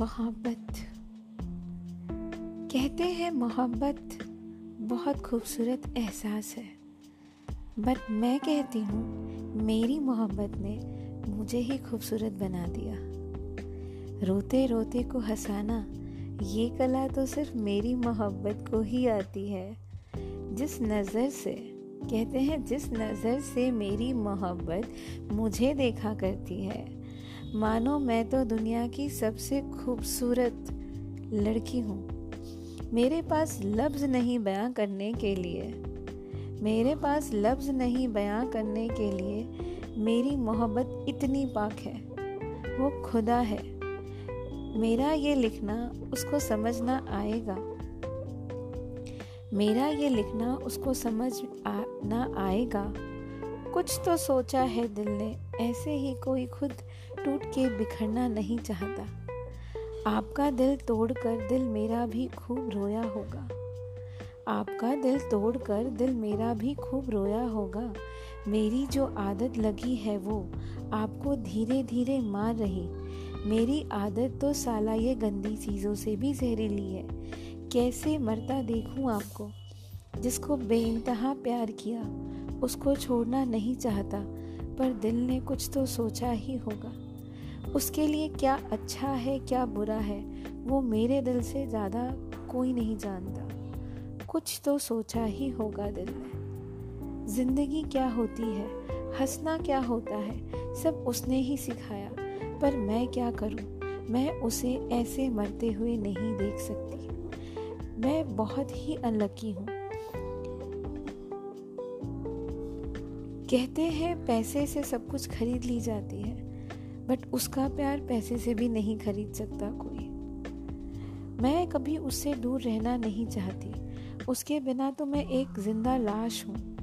मोहब्बत। कहते हैं मोहब्बत बहुत खूबसूरत एहसास है। बट मैं कहती हूँ, मेरी मोहब्बत ने मुझे ही खूबसूरत बना दिया। रोते रोते को हंसाना, ये कला तो सिर्फ़ मेरी मोहब्बत को ही आती है। जिस नज़र से, कहते हैं जिस नज़र से मेरी मोहब्बत मुझे देखा करती है। मानो मैं तो दुनिया की सबसे खूबसूरत लड़की हूँ। मेरे पास लफ्ज़ नहीं बयां करने के लिए। मेरे पास लफ्ज़ नहीं बयां करने के लिए मेरी मोहब्बत इतनी पाक है। वो खुदा है। मेरा ये लिखना उसको समझना आएगा। मेरा ये लिखना उसको समझ आ, ना आएगा। कुछ तो सोचा है दिल ने ऐसे ही कोई खुद टूट के बिखरना नहीं चाहता। आपका दिल तोड़कर दिल मेरा भी खूब रोया होगा। आपका दिल तोड़कर दिल मेरा भी खूब रोया होगा। मेरी जो आदत लगी है वो आपको धीरे धीरे मार रही। मेरी आदत तो साला ये गंदी चीज़ों से भी जहरीली है। कैसे मरता देखूँ आपको? जिसको बेइंतहा प्यार किया, उसको छोड़ना नहीं चाहता, पर दिल ने कुछ तो सोचा ही होगा। उसके लिए क्या अच्छा है, क्या बुरा है, वो मेरे दिल से ज़्यादा कोई नहीं जानता। कुछ तो सोचा ही होगा दिल ने। ज़िंदगी क्या होती है, हंसना क्या होता है, सब उसने ही सिखाया। पर मैं क्या करूँ? मैं उसे ऐसे मरते हुए नहीं देख सकती। मैं बहुत ही अनलकी हूँ। कहते हैं पैसे से सब कुछ खरीद ली जाती बट उसका प्यार पैसे से भी नहीं खरीद सकता कोई। मैं कभी उससे दूर रहना नहीं चाहती। उसके बिना तो मैं एक ज़िंदा लाश हूँ।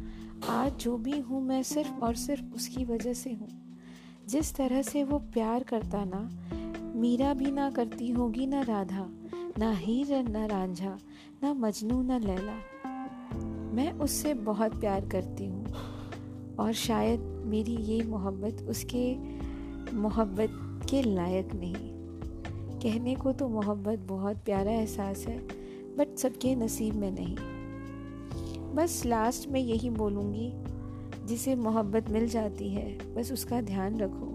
आज जो भी हूँ मैं सिर्फ़ और सिर्फ़ उसकी वजह से हूँ। जिस तरह से वो प्यार करता ना, मीरा भी ना करती होगी ना राधा, ना हीर, ना रांझा, ना मजनू, ना लैला। मैं उससे बहुत प्यार करती हूँ। और शायद मेरी ये मोहब्बत उसके मोहब्बत के लायक नहीं। कहने को तो मोहब्बत बहुत प्यारा एहसास है बट सबके नसीब में नहीं। बस लास्ट में यही बोलूँगी, जिसे मोहब्बत मिल जाती है, बस उसका ध्यान रखो,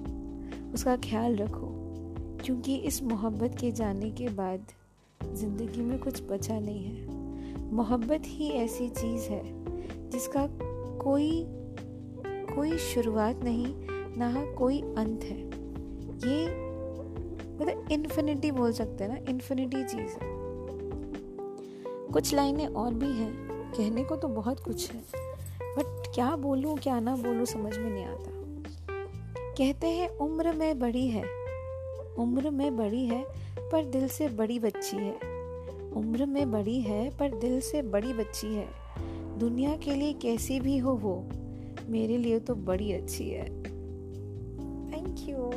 उसका ख्याल रखो, क्योंकि इस मोहब्बत के जाने के बाद ज़िंदगी में कुछ बचा नहीं है। मोहब्बत ही ऐसी चीज़ है, जिसका कोई कोई शुरुआत नहीं ना कोई अंत है। ये मतलब इन्फिनिटी बोल सकते हैं ना इन्फिनिटी चीज़ है। कुछ लाइनें और भी हैं, कहने को तो बहुत कुछ है। बट क्या बोलूँ, क्या ना बोलूँ, समझ में नहीं आता। कहते हैं, उम्र में बड़ी है। उम्र में बड़ी है, पर दिल से बड़ी बच्ची है। उम्र में बड़ी है, पर दिल से बड़ी बच्ची है। दुनिया के लिए कैसी भी हो वो, मेरे लिए तो बड़ी अच्छी है। Thank you